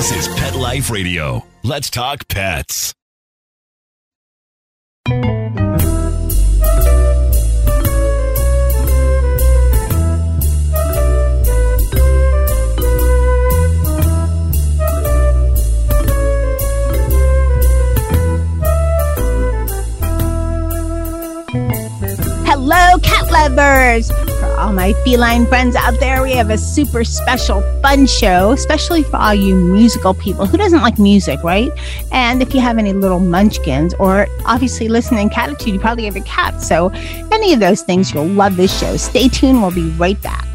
This is Pet Life Radio. Let's talk pets. Hello, cat lovers! All my feline friends out there, we have a super special fun show, especially for all you musical people. Who doesn't like music, right? And if you have any little munchkins, or obviously listening Catitude, you probably have a cat. So, any of those things, you'll love this show. Stay tuned, we'll be right back.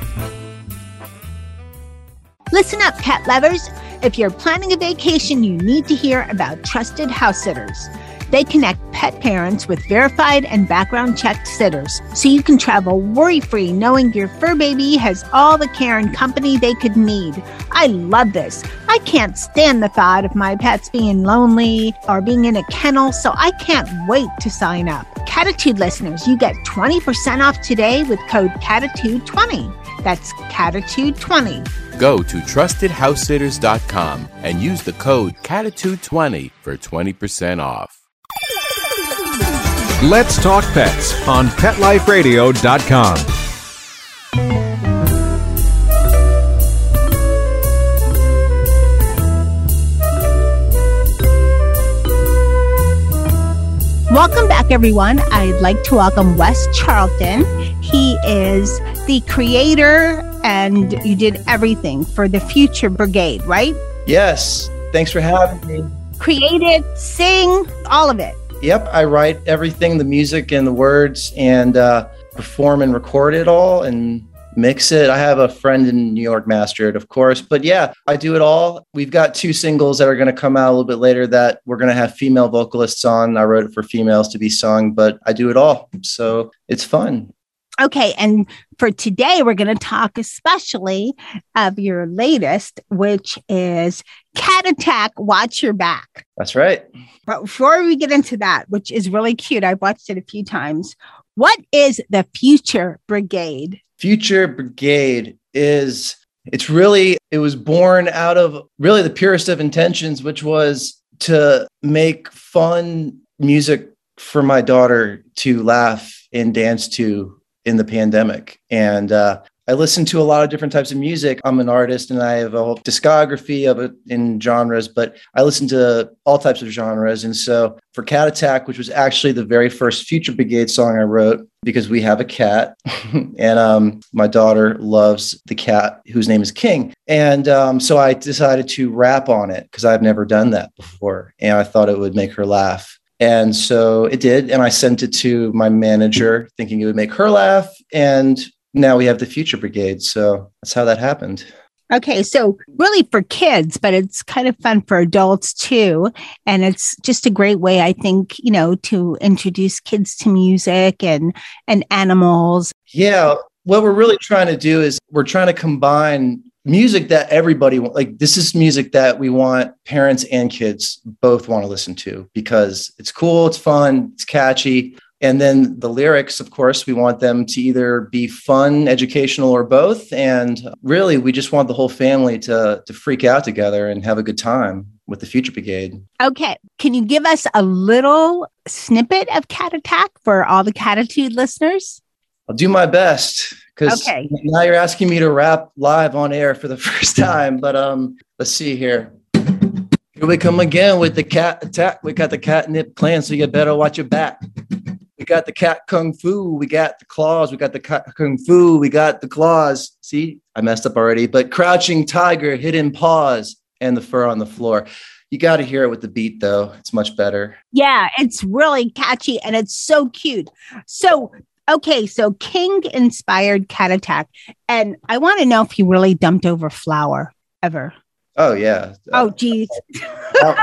Listen up, cat lovers. If you're planning a vacation, you need to hear about trusted house sitters. They connect pet parents with verified and background checked sitters so you can travel worry free knowing your fur baby has all the care and company they could need. I love this. I can't stand the thought of my pets being lonely or being in a kennel, so I can't wait to sign up. Catitude listeners, you get 20% off today with code CATITUDE20. That's CATITUDE20. Go to trustedhousesitters.com and use the code CATITUDE20 for 20% off. Let's Talk Pets on PetLifeRadio.com. Welcome back, everyone. I'd like to welcome Wes Charlton. He is the creator and you did everything for the Future Brigade, right? Yes. Thanks for having me. Created, sing, all of it. Yep. I write everything the music and the words and uh, perform and record it all and mix it. I have a friend in New York master it, of course. But yeah, I do it all. We've got two singles that are going to come out a little bit later that we're going to have female vocalists on. I wrote it for females to be sung, but I do it all. So it's fun. Okay, and for today, we're going to talk especially of your latest, which is Cat Attack Watch Your Back. That's right. But before we get into that, which is really cute, I've watched it a few times. What is the Future Brigade? Future Brigade is it's really it was born out of really the purest of intentions which was to make fun music for my daughter to laugh and dance to in the pandemic and uh, I listen to a lot of different types of music. I'm an artist and I have a whole discography of it in genres, but I listen to all types of genres. And so for Cat Attack, which was actually the very first Future Brigade song I wrote, because we have a cat and um, my daughter loves the cat whose name is King. And um, so I decided to rap on it because I've never done that before. And I thought it would make her laugh. And so it did. And I sent it to my manager thinking it would make her laugh. And now we have the Future Brigade. So that's how that happened. Okay, so really for kids, but it's kind of fun for adults too. And it's just a great way, I think, you know, to introduce kids to music and and animals. Yeah. What we're really trying to do is we're trying to combine music that everybody like this is music that we want parents and kids both want to listen to because it's cool, it's fun, it's catchy and then the lyrics, of course, we want them to either be fun, educational, or both. And really, we just want the whole family to, to freak out together and have a good time with the Future Brigade. Okay. Can you give us a little snippet of Cat Attack for all the Catitude listeners? I'll do my best because okay. now you're asking me to rap live on air for the first time. But um, let's see here. Here we come again with the cat attack. We got the catnip clan, so you better watch your back. We got the cat kung fu. We got the claws. We got the cat kung fu. We got the claws. See, I messed up already. But crouching tiger, hidden paws, and the fur on the floor. You got to hear it with the beat, though. It's much better. Yeah, it's really catchy and it's so cute. So, okay, so King inspired Cat Attack. And I want to know if you really dumped over flour ever. Oh yeah. Oh geez.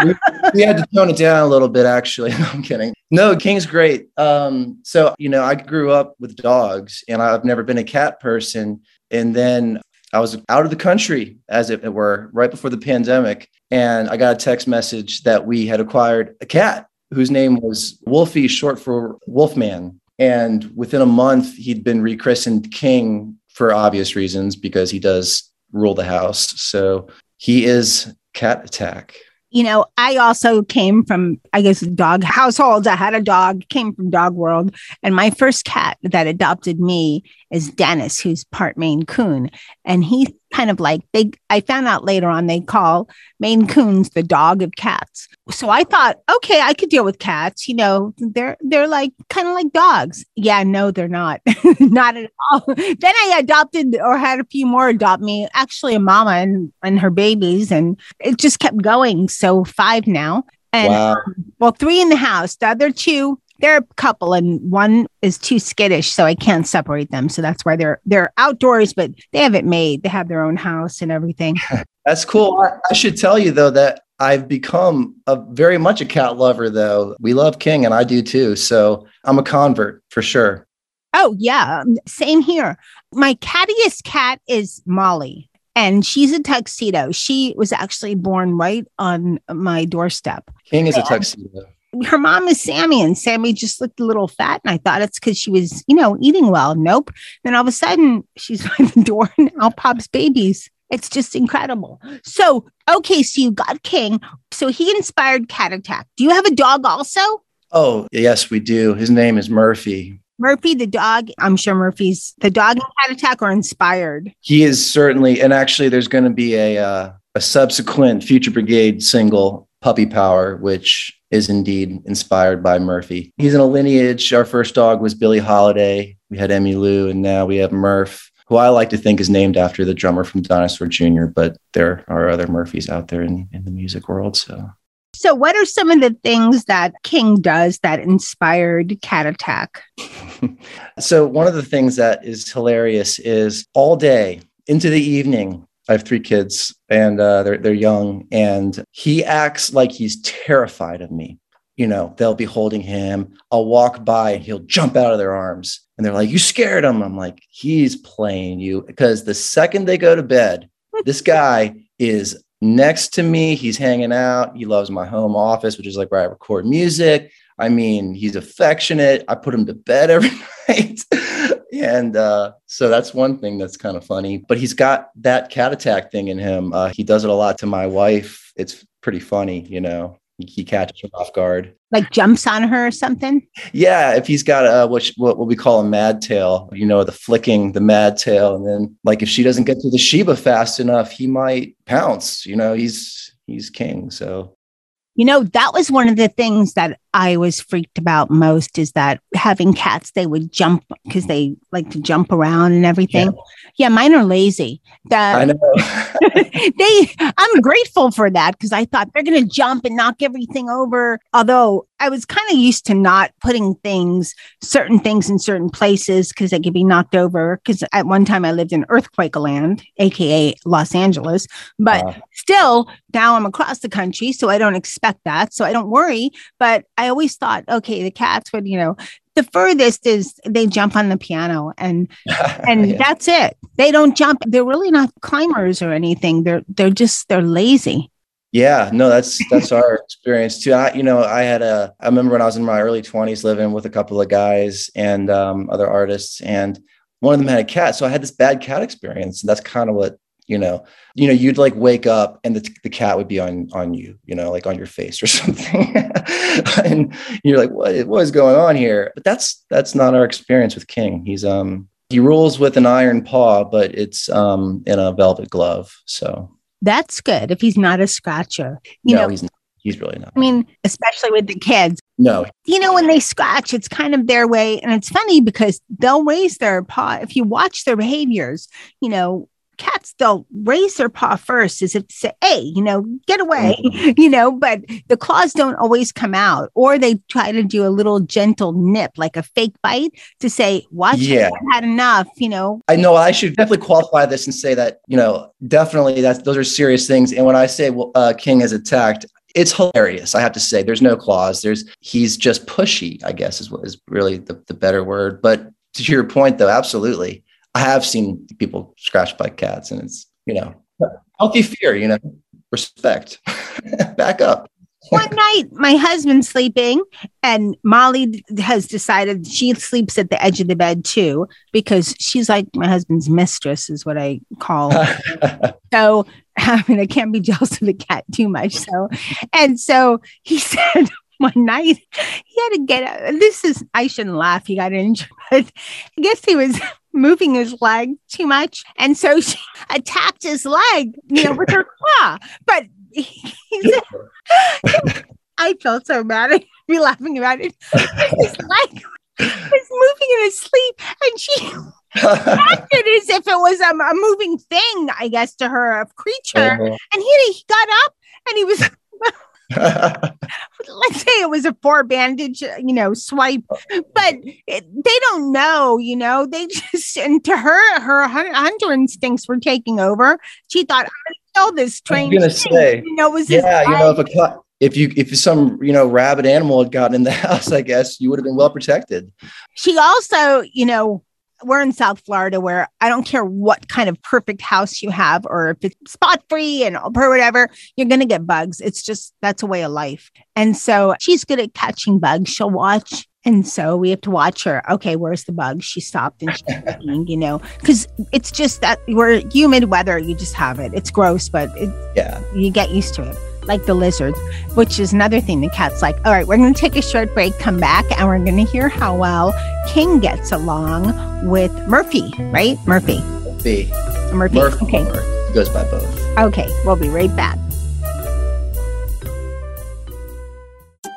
we, we, had to tone it down a little bit, actually. No, I'm kidding. No, King's great. Um, so you know, I grew up with dogs, and I've never been a cat person. And then I was out of the country, as it were, right before the pandemic, and I got a text message that we had acquired a cat whose name was Wolfie, short for Wolfman. And within a month, he'd been rechristened King for obvious reasons because he does rule the house. So he is cat attack? You know, I also came from, I guess, dog households. I had a dog, came from dog world. And my first cat that adopted me is Dennis, who's part Maine Coon. And he's kind of like, they, I found out later on, they call Maine Coons the dog of cats. So I thought, okay, I could deal with cats. You know, they're, they're like kind of like dogs. Yeah, no, they're not. not at all. then I adopted or had a few more adopt me, actually a mama and, and her babies. And it just kept going. So five now. And Wow. um, well, three in the house. The other two, they're a couple, and one is too skittish, so I can't separate them. So that's why they're they're outdoors, but they have it made. They have their own house and everything. That's cool. I, I should tell you though that I've become a very much a cat lover though. We love King and I do too. So I'm a convert for sure. Oh yeah, um, same here. My cattiest cat is Molly, and she's a tuxedo. She was actually born right on my doorstep. King is a tuxedo. Her mom is Sammy, and Sammy just looked a little fat. And I thought it's because she was, you know, eating well. Nope. Then all of a sudden, she's by the door and out pops babies. It's just incredible. So, okay, so you got King. So he inspired Cat Attack. Do you have a dog also? Oh, yes, we do. His name is Murphy. Murphy, the dog. I'm sure Murphy's the dog in Cat Attack or inspired. He is certainly, and actually, there's going to be a uh, a subsequent Future Brigade single, Puppy Power, which is indeed inspired by Murphy. He's in a lineage. Our first dog was Billie Holiday. We had Emmy Lou, and now we have Murph, who I like to think is named after the drummer from Dinosaur Jr., but there are other Murphys out there in, in the music world. So So, what are some of the things that King does that inspired Cat Attack? so one of the things that is hilarious is all day into the evening i have three kids and uh, they're, they're young and he acts like he's terrified of me. You know they'll be holding him. I'll walk by and he'll jump out of their arms and they're like you scared him. I'm like he's playing you. Because the second they go to bed this guy is next to me. He's hanging out. He loves my home office which is like where i record music I mean, he's affectionate. I put him to bed every night. and uh, so that's one thing that's kind of funny. But he's got that cat attack thing in him. Uh, he does it a lot to my wife. It's pretty funny, you know. He, he catches her off guard. Like jumps on her or something? Yeah, if he's got a what, what what we call a mad tail, you know, the flicking, the mad tail, and then like if she doesn't get to the Sheba fast enough, he might pounce. You know, he's he's king. So You know, that was one of the things that I was freaked about most is that having cats, they would jump because they like to jump around and everything. Yeah, mine are lazy. I know. they, I'm grateful for that because I thought they're going to jump and knock everything over. Although I was kind of used to not putting things, certain things in certain places because they could be knocked over. Because at one time I lived in earthquake land, AKA Los Angeles. But Wow. still, now I'm across the country. So I don't expect that. So I don't worry. But I always thought, okay, the cats would, you know, the furthest is they jump on the piano and and Yeah. that's it. They don't jump. They're really not climbers or anything. They're they're just they're lazy. Yeah, no, that's that's our experience too. I, you know, I had a. I remember when I was in my early twenties, living with a couple of guys and um, other artists, and one of them had a cat. So I had this bad cat experience, and that's kind of what you know. You know, you'd like wake up and the, the cat would be on on you, you know, like on your face or something, and you're like, what what is going on here? But that's that's not our experience with King. He's um he rules with an iron paw, but it's um in a velvet glove. So That's good if he's not a scratcher. You no, know, he's not. He's really not. I mean, especially with the kids. No, You know, when they scratch, it's kind of their way. And it's funny because they'll raise their paw. If you watch their behaviors, you know, cats, they'll raise their paw first as if to say, hey, you know, get away, you know, but the claws don't always come out. Or they try to do a little gentle nip, like a fake bite to say, watch it, Yeah. I've had enough, you know. I know I should definitely qualify this and say that, you know, definitely that's those are serious things. And when I say well, uh, King is attacked, it's hilarious. I have to say, there's no claws. There's he's just pushy. I guess is what is really the, the better word. But to your point, though, absolutely, I have seen people scratched by cats, and it's you know healthy fear. You know, respect, back up. one night my husband's sleeping and molly has decided she sleeps at the edge of the bed too because she's like my husband's mistress is what i call so i mean i can't be jealous of the cat too much so and so he said one night he had to get out this is i shouldn't laugh he got injured but i guess he was moving his leg too much and so she attacked his leg you know with her claw but he, he said, I felt so bad. I'd be laughing about it. His leg was moving in his sleep, and she acted as if it was um, a moving thing, I guess, to her, a creature. Uh-huh. And he, he got up and he was, let's say it was a four bandage, uh, you know, swipe, but it, they don't know, you know, they just, and to her, her hunter instincts were taking over. She thought, I kill this I was strange gonna thing. say, you know, was yeah, you know, if a if you if some you know rabid animal had gotten in the house, I guess you would have been well protected. she also, you know, we're in South Florida where I don't care what kind of perfect house you have or if it's spot free and or whatever, you're going to get bugs. It's just that's a way of life. And so she's good at catching bugs. She'll watch. And so we have to watch her. Okay, where's the bug? She stopped and she's looking, you know, because it's just that we're humid weather. You just have it. It's gross, but it, Yeah. you get used to it like the lizards which is another thing the cat's like all right we're going to take a short break come back and we're going to hear how well king gets along with murphy right murphy B. murphy Murph okay. He goes by both. okay we'll be right back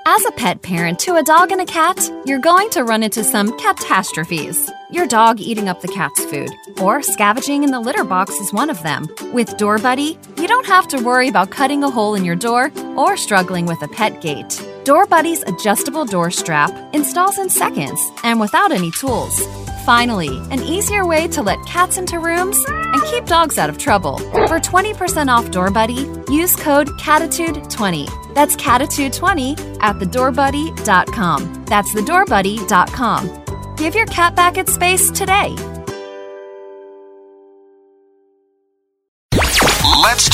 As a pet parent to a dog and a cat, you're going to run into some catastrophes. Your dog eating up the cat's food, or scavenging in the litter box is one of them. With Door Buddy, you don't have to worry about cutting a hole in your door or struggling with a pet gate. Door Buddy's adjustable door strap installs in seconds and without any tools. Finally, an easier way to let cats into rooms and keep dogs out of trouble. For 20% off Door Buddy, use code CATITUDE20. That's CATITUDE20 at thedoorbuddy.com. That's thedoorbuddy.com. Give your cat back its space today.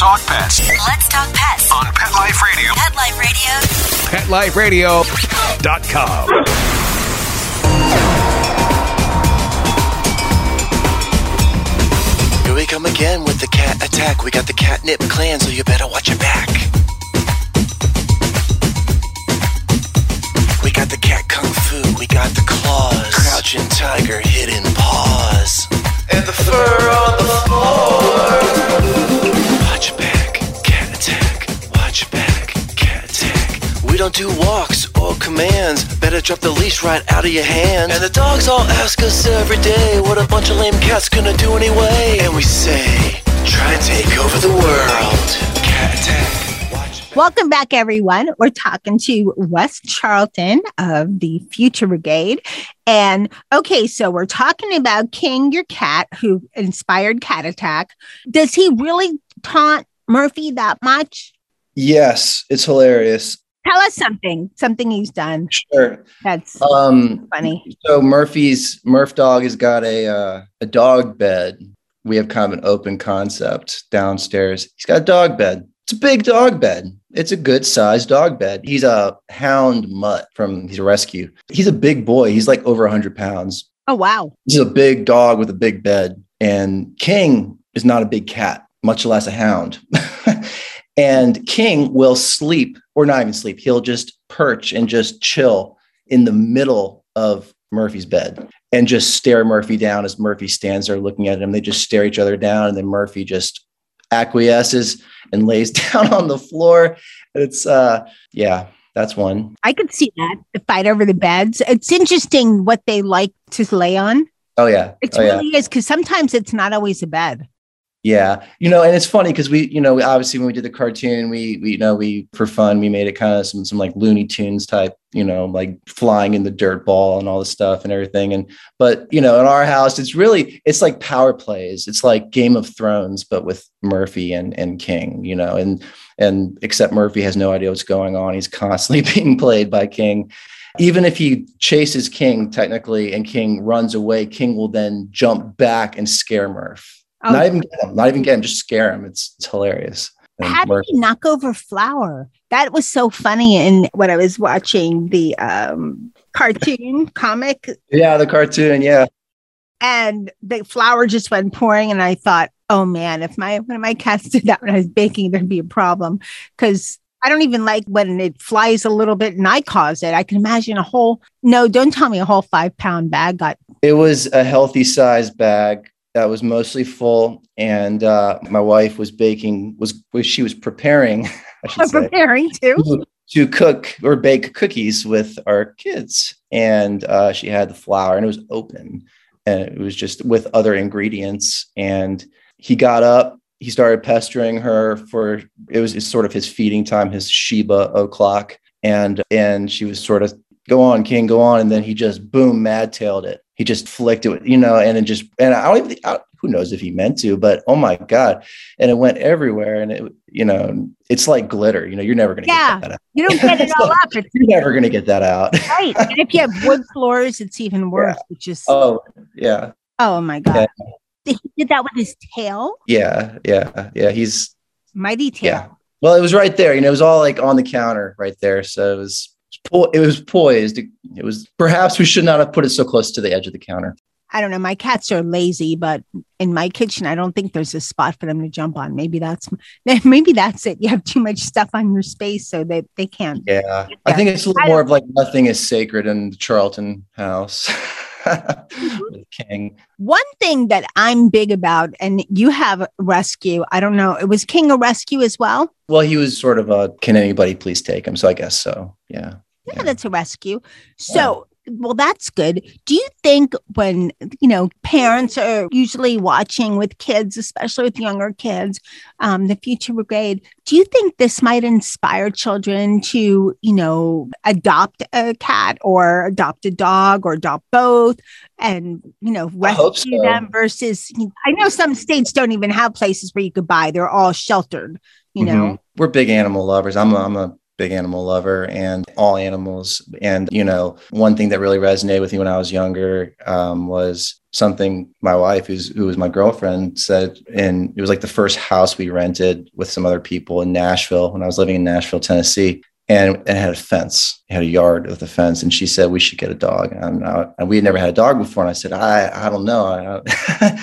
Talk pets Let's talk pets. on Pet Life Radio. Pet Life Radio. PetLifeRadio.com. Here we come again with the cat attack. We got the catnip clan, so you better watch your back. We got the cat kung fu, we got the claws, crouching tiger, hidden paws, and the fur on the floor. Watch back, cat attack. Watch back, cat attack. We don't do walks or commands. Better drop the leash right out of your hand. And the dogs all ask us every day what a bunch of lame cats gonna do anyway. And we say, try and take over the world. Cat attack. Welcome back everyone we're talking to wes charlton of the future brigade and okay so we're talking about king your cat who inspired cat attack does he really taunt murphy that much Yes, it's hilarious. tell us something something he's done Sure. that's Um, funny So Murphy's Murph dog has got a uh, a dog bed. We have kind of an open concept downstairs. He's got a dog bed. It's a big dog bed. It's a good sized dog bed. He's a hound mutt from he's a rescue. He's a big boy. He's like over 100 pounds. oh wow He's a big dog with a big bed. And King is not a big cat, much less a hound. and King will sleep, or not even sleep. He'll just perch and just chill in the middle of Murphy's bed and just stare Murphy down as Murphy stands there looking at him. They just stare each other down, and then Murphy just acquiesces and lays down on the floor. It's uh yeah, that's one. I could see that the fight over the beds. It's interesting what they like to lay on. Oh yeah. It oh, yeah. really is because sometimes it's not always a bed. Yeah, you know, and it's funny because we, you know, obviously when we did the cartoon, we, we, you know, we for fun, we made it kind of some, some like Looney Tunes type, you know, like flying in the dirt ball and all the stuff and everything. And but you know, in our house, it's really it's like power plays. It's like Game of Thrones, but with Murphy and and King, you know, and and except Murphy has no idea what's going on. He's constantly being played by King. Even if he chases King technically and King runs away, King will then jump back and scare Murph. Oh. Not even get him, not even get him, just scare him. It's, it's hilarious. How did he knock over flour? That was so funny. And when I was watching the um, cartoon comic, Yeah, the cartoon. Yeah. and the flour just went pouring, and I thought, oh man, if my one of my cats did that when I was baking, there'd be a problem because. I don't even like when it flies a little bit and I cause it. I can imagine a whole, no, don't tell me a whole five pound bag got It was a healthy size bag that was mostly full. And uh, my wife was baking, was, was she was preparing, I should say, preparing too. to, to cook or bake cookies with our kids. And uh, she had the flour and it was open and it was just with other ingredients. And he got up, he started pestering her for it was sort of his feeding time, his Sheba o'clock. And and she was sort of go on, King, go on. And then he just boom, mad tailed it. He just flicked it, you know, and it just and I don't even I, who knows if he meant to, but oh my God. And it went everywhere. And it, you know, it's like glitter. You know, you're never gonna Yeah. get that out. You don't get it all up. It's You're never gonna get that out. right. And if you have wood floors, it's even worse. It's just, oh, yeah, Oh my God. He did that with his tail, Yeah. Yeah. Yeah. He's mighty tail. yeah. Well, it was right there. You know, it was all like on the counter right there. So it was po- it was poised. It was perhaps we should not have put it so close to the edge of the counter. I don't know. My cats are lazy, but in my kitchen, I don't think there's a spot for them to jump on. Maybe that's maybe that's it. You have too much stuff on your space, so that they can't. Yeah. I think it's a little more of like nothing is sacred in the Charlton house. Mm-hmm. With King. One thing that I'm big about, and you have rescue. I don't know. It was King a rescue as well. Well, he was sort of a can anybody please take him? So I guess so. Yeah. Yeah, Yeah. that's a rescue. So, well, that's good. Do you think when, you know, parents are usually watching with kids, especially with younger kids, um, the future brigade, do you think this might inspire children to, you know, adopt a cat or adopt a dog or adopt both and, you know, rescue so. them versus, I know some states don't even have places where you could buy, they're all sheltered, you know? Mhm. we're big animal lovers. I'm a, I'm a big animal lover and all animals. And, you know, one thing that really resonated with me when I was younger um, was something my wife, who's, who was my girlfriend, said. And it was like the first house we rented with some other people in Nashville when I was living in Nashville, Tennessee. And it had a fence, it had a yard with a fence. And she said, we should get a dog. And, I, and we had never had a dog before. And I said, I, I don't know.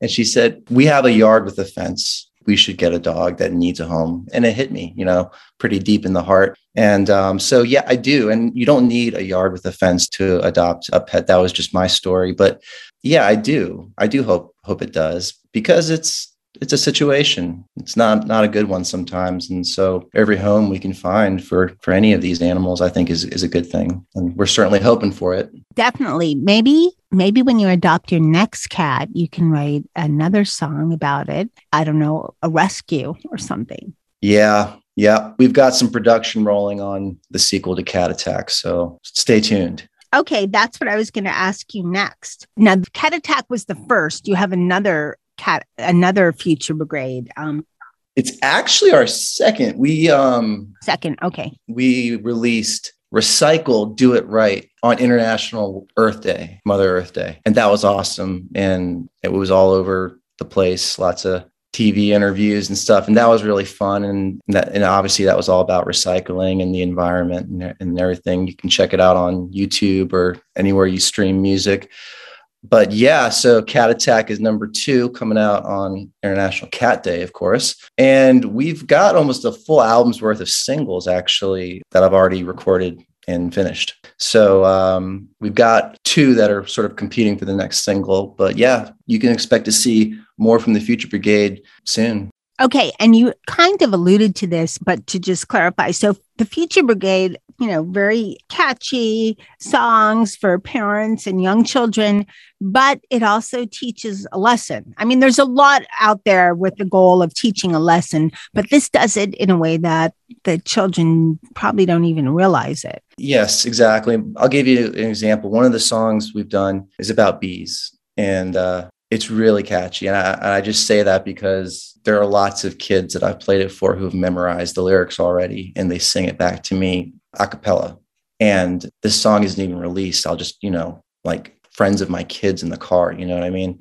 And she said, we have a yard with a fence. We should get a dog that needs a home. And it hit me, you know, pretty deep in the heart. And um, so, yeah, I do. And you don't need a yard with a fence to adopt a pet. That was just my story. But yeah, I do. I do hope hope it does because it's it's a situation. It's not not a good one sometimes. And so every home we can find for for any of these animals, I think is is a good thing. And we're certainly hoping for it. Definitely. Maybe, maybe when you adopt your next cat, you can write another song about it. I don't know, a rescue or something. Yeah. Yeah. We've got some production rolling on the sequel to Cat Attack. So stay tuned. Okay, that's what I was going to ask you next. Now, Cat Attack was the first. You have another cat, another Future Brigade. Um, It's actually our second. We um second. Okay, we released Recycle Do It Right on International Earth Day, Mother Earth Day. And that was awesome. And it was all over the place, lots of TV interviews and stuff. And that was really fun. And that, and obviously that was all about recycling and the environment and, and everything. You can check it out on YouTube or anywhere you stream music. But yeah, so Cat Attack is number two coming out on International Cat Day, of course. And we've got almost a full album's worth of singles actually that I've already recorded and finished. So um, we've got two that are sort of competing for the next single. But yeah, you can expect to see more from the Future Brigade soon. Okay. And you kind of alluded to this, but to just clarify so the Future Brigade, you know, very catchy songs for parents and young children, but it also teaches a lesson. I mean, there's a lot out there with the goal of teaching a lesson, but this does it in a way that the children probably don't even realize it. Yes, exactly. I'll give you an example. One of the songs we've done is about bees, and uh, it's really catchy. And I, and I just say that because there are lots of kids that I've played it for who have memorized the lyrics already, and they sing it back to me a cappella. And this song isn't even released. I'll just, you know, like friends of my kids in the car, you know what I mean?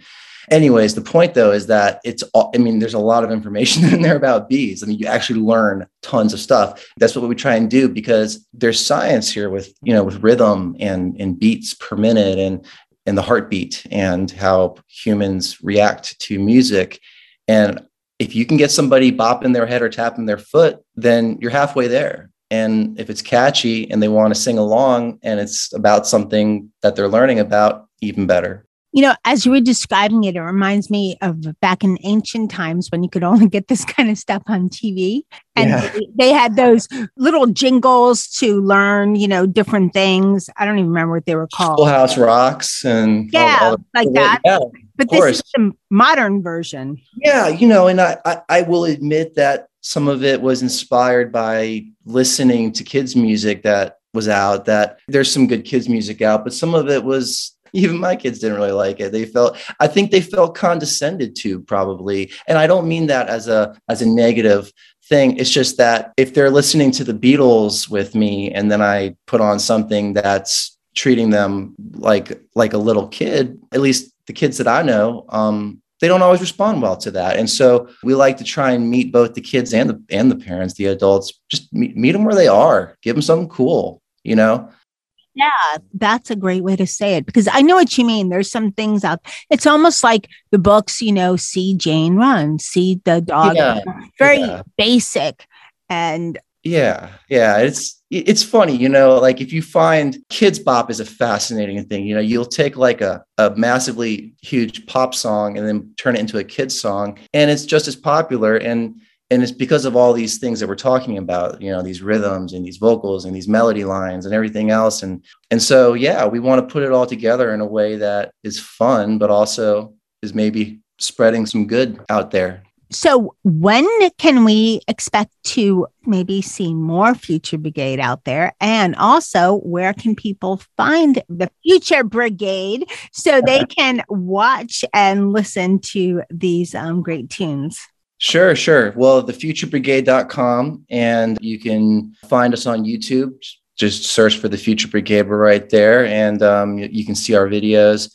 Anyways, the point though is that it's all, I mean, there's a lot of information in there about bees. I mean, you actually learn tons of stuff. That's what we try and do because there's science here with, you know, with rhythm and, and beats per minute and, and the heartbeat and how humans react to music. And if you can get somebody bopping their head or tapping their foot, then you're halfway there. And if it's catchy and they want to sing along and it's about something that they're learning about, even better. You know, as you were describing it, it reminds me of back in ancient times when you could only get this kind of stuff on TV. And Yeah. they, they had those little jingles to learn, you know, different things. I don't even remember what they were Full called. House Rocks and all- Yeah, all the- like that. Yeah, But this course. is the modern version. Yeah, you know, and I, I I will admit that some of it was inspired by listening to kids music that was out. That there's some good kids music out, but some of it was even my kids didn't really like it. They felt I think they felt condescended to probably, and I don't mean that as a as a negative thing. It's just that if they're listening to the Beatles with me, and then I put on something that's treating them like like a little kid, at least the kids that I know, um, they don't always respond well to that. And so we like to try and meet both the kids and the and the parents, the adults, just meet, meet them where they are, give them something cool, you know? Yeah, that's a great way to say it because I know what you mean. There's some things out. It's almost like the books, you know, see Jane run, see the dog. Yeah, very yeah. basic. And Yeah, yeah, it's it's funny, you know, like if you find Kidz Bop is a fascinating thing. You know, you'll take like a, a massively huge pop song and then turn it into a kid's song, and it's just as popular. And and it's because of all these things that we're talking about, you know, these rhythms and these vocals and these melody lines and everything else. And and so yeah, we want to put it all together in a way that is fun, but also is maybe spreading some good out there. so when can we expect to maybe see more Future Brigade out there? And also, where can people find the Future Brigade so they can watch and listen to these um, great tunes? Sure, sure. Well, thefuturebrigade.com, and you can find us on YouTube. Just search for the Future Brigade. Right there, and um, you, you can see our videos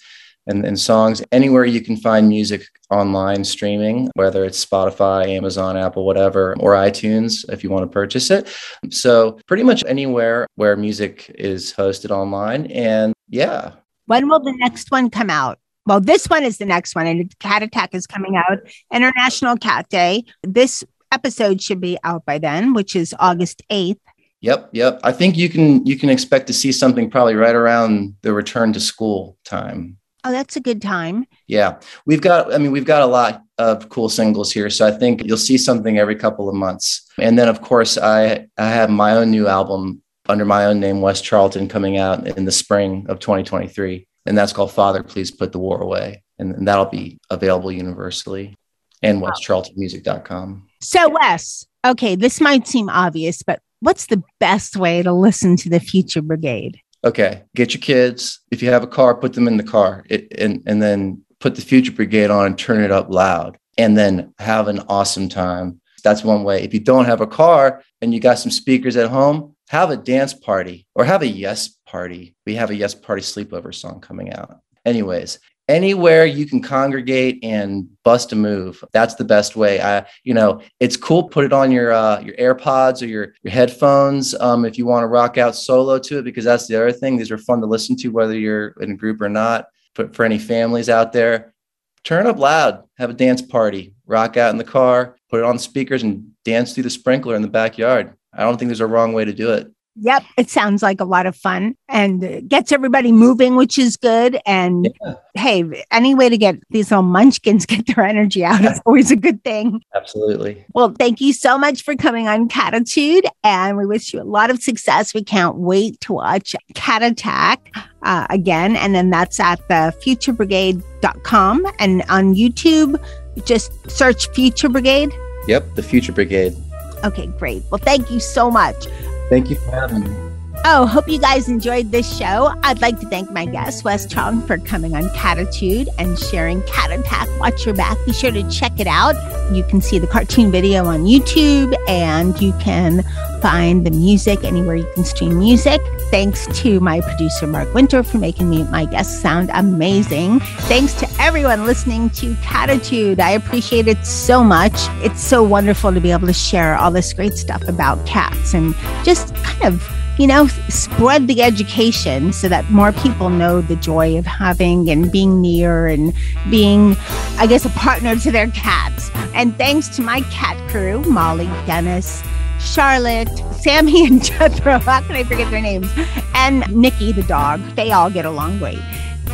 and, and songs anywhere you can find music online streaming, whether it's Spotify, Amazon, Apple, whatever, or iTunes if you want to purchase it. So, pretty much anywhere where music is hosted online. And yeah, When will the next one come out? Well, this one is the next one, and Cat Attack is coming out International Cat Day. This episode should be out by then, which is August 8th. Yep, yep. I think you can you can expect to see something probably right around the return to school time. Oh, that's a good time. Yeah, we've got. I mean, we've got a lot of cool singles here, so I think you'll see something every couple of months. And then, of course, I I have my own new album under my own name, Wes Charlton, coming out in the spring of 2023, and that's called "Father, Please Put the War Away," and, and that'll be available universally and WesCharltonMusic.com. So, Wes, okay, this might seem obvious, but what's the best way to listen to the Future Brigade? Okay, get your kids. If you have a car, put them in the car, it, and and then put the Future Brigade on and turn it up loud, and then have an awesome time. That's one way. If you don't have a car and you got some speakers at home, have a dance party or have a yes party. We have a yes party sleepover song coming out. Anyways, anywhere you can congregate and bust a move, that's the best way. I, you know, it's cool. Put it on your uh, your AirPods or your your headphones um, if you want to rock out solo to it, because that's the other thing. These are fun to listen to, whether you're in a group or not. But for any families out there, turn up loud, have a dance party, rock out in the car, put it on speakers, and dance through the sprinkler in the backyard. I don't think there's a wrong way to do it. Yep, it sounds like a lot of fun and gets everybody moving, which is good. And Yeah. hey, any way to get these little munchkins get their energy out is always a good thing. Absolutely. Well, thank you so much for coming on Catitude, and we wish you a lot of success. We can't wait to watch Cat Attack uh, again, and then that's at the futurebrigade.com and on YouTube. Just search Future Brigade. Yep, the Future Brigade. Okay, great. Well, thank you so much. Thank you for having me. Oh, hope you guys enjoyed this show. I'd like to thank my guest, Wes Chong, for coming on Catitude and sharing Cat Attack Watch Your Back. Be sure to check it out. You can see the cartoon video on YouTube and you can find the music anywhere you can stream music. Thanks to my producer, Mark Winter, for making me my guests sound amazing. Thanks to everyone listening to Catitude. I appreciate it so much. It's so wonderful to be able to share all this great stuff about cats and just kind of you know, spread the education so that more people know the joy of having and being near and being, I guess, a partner to their cats. And thanks to my cat crew, Molly, Dennis, Charlotte, Sammy, and Jethro. How can I forget their names? And Nikki, the dog. They all get along great.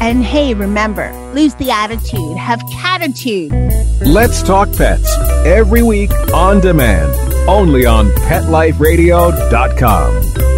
And hey, remember, lose the attitude, have catitude. Let's talk pets every week on demand, only on PetLifeRadio.com.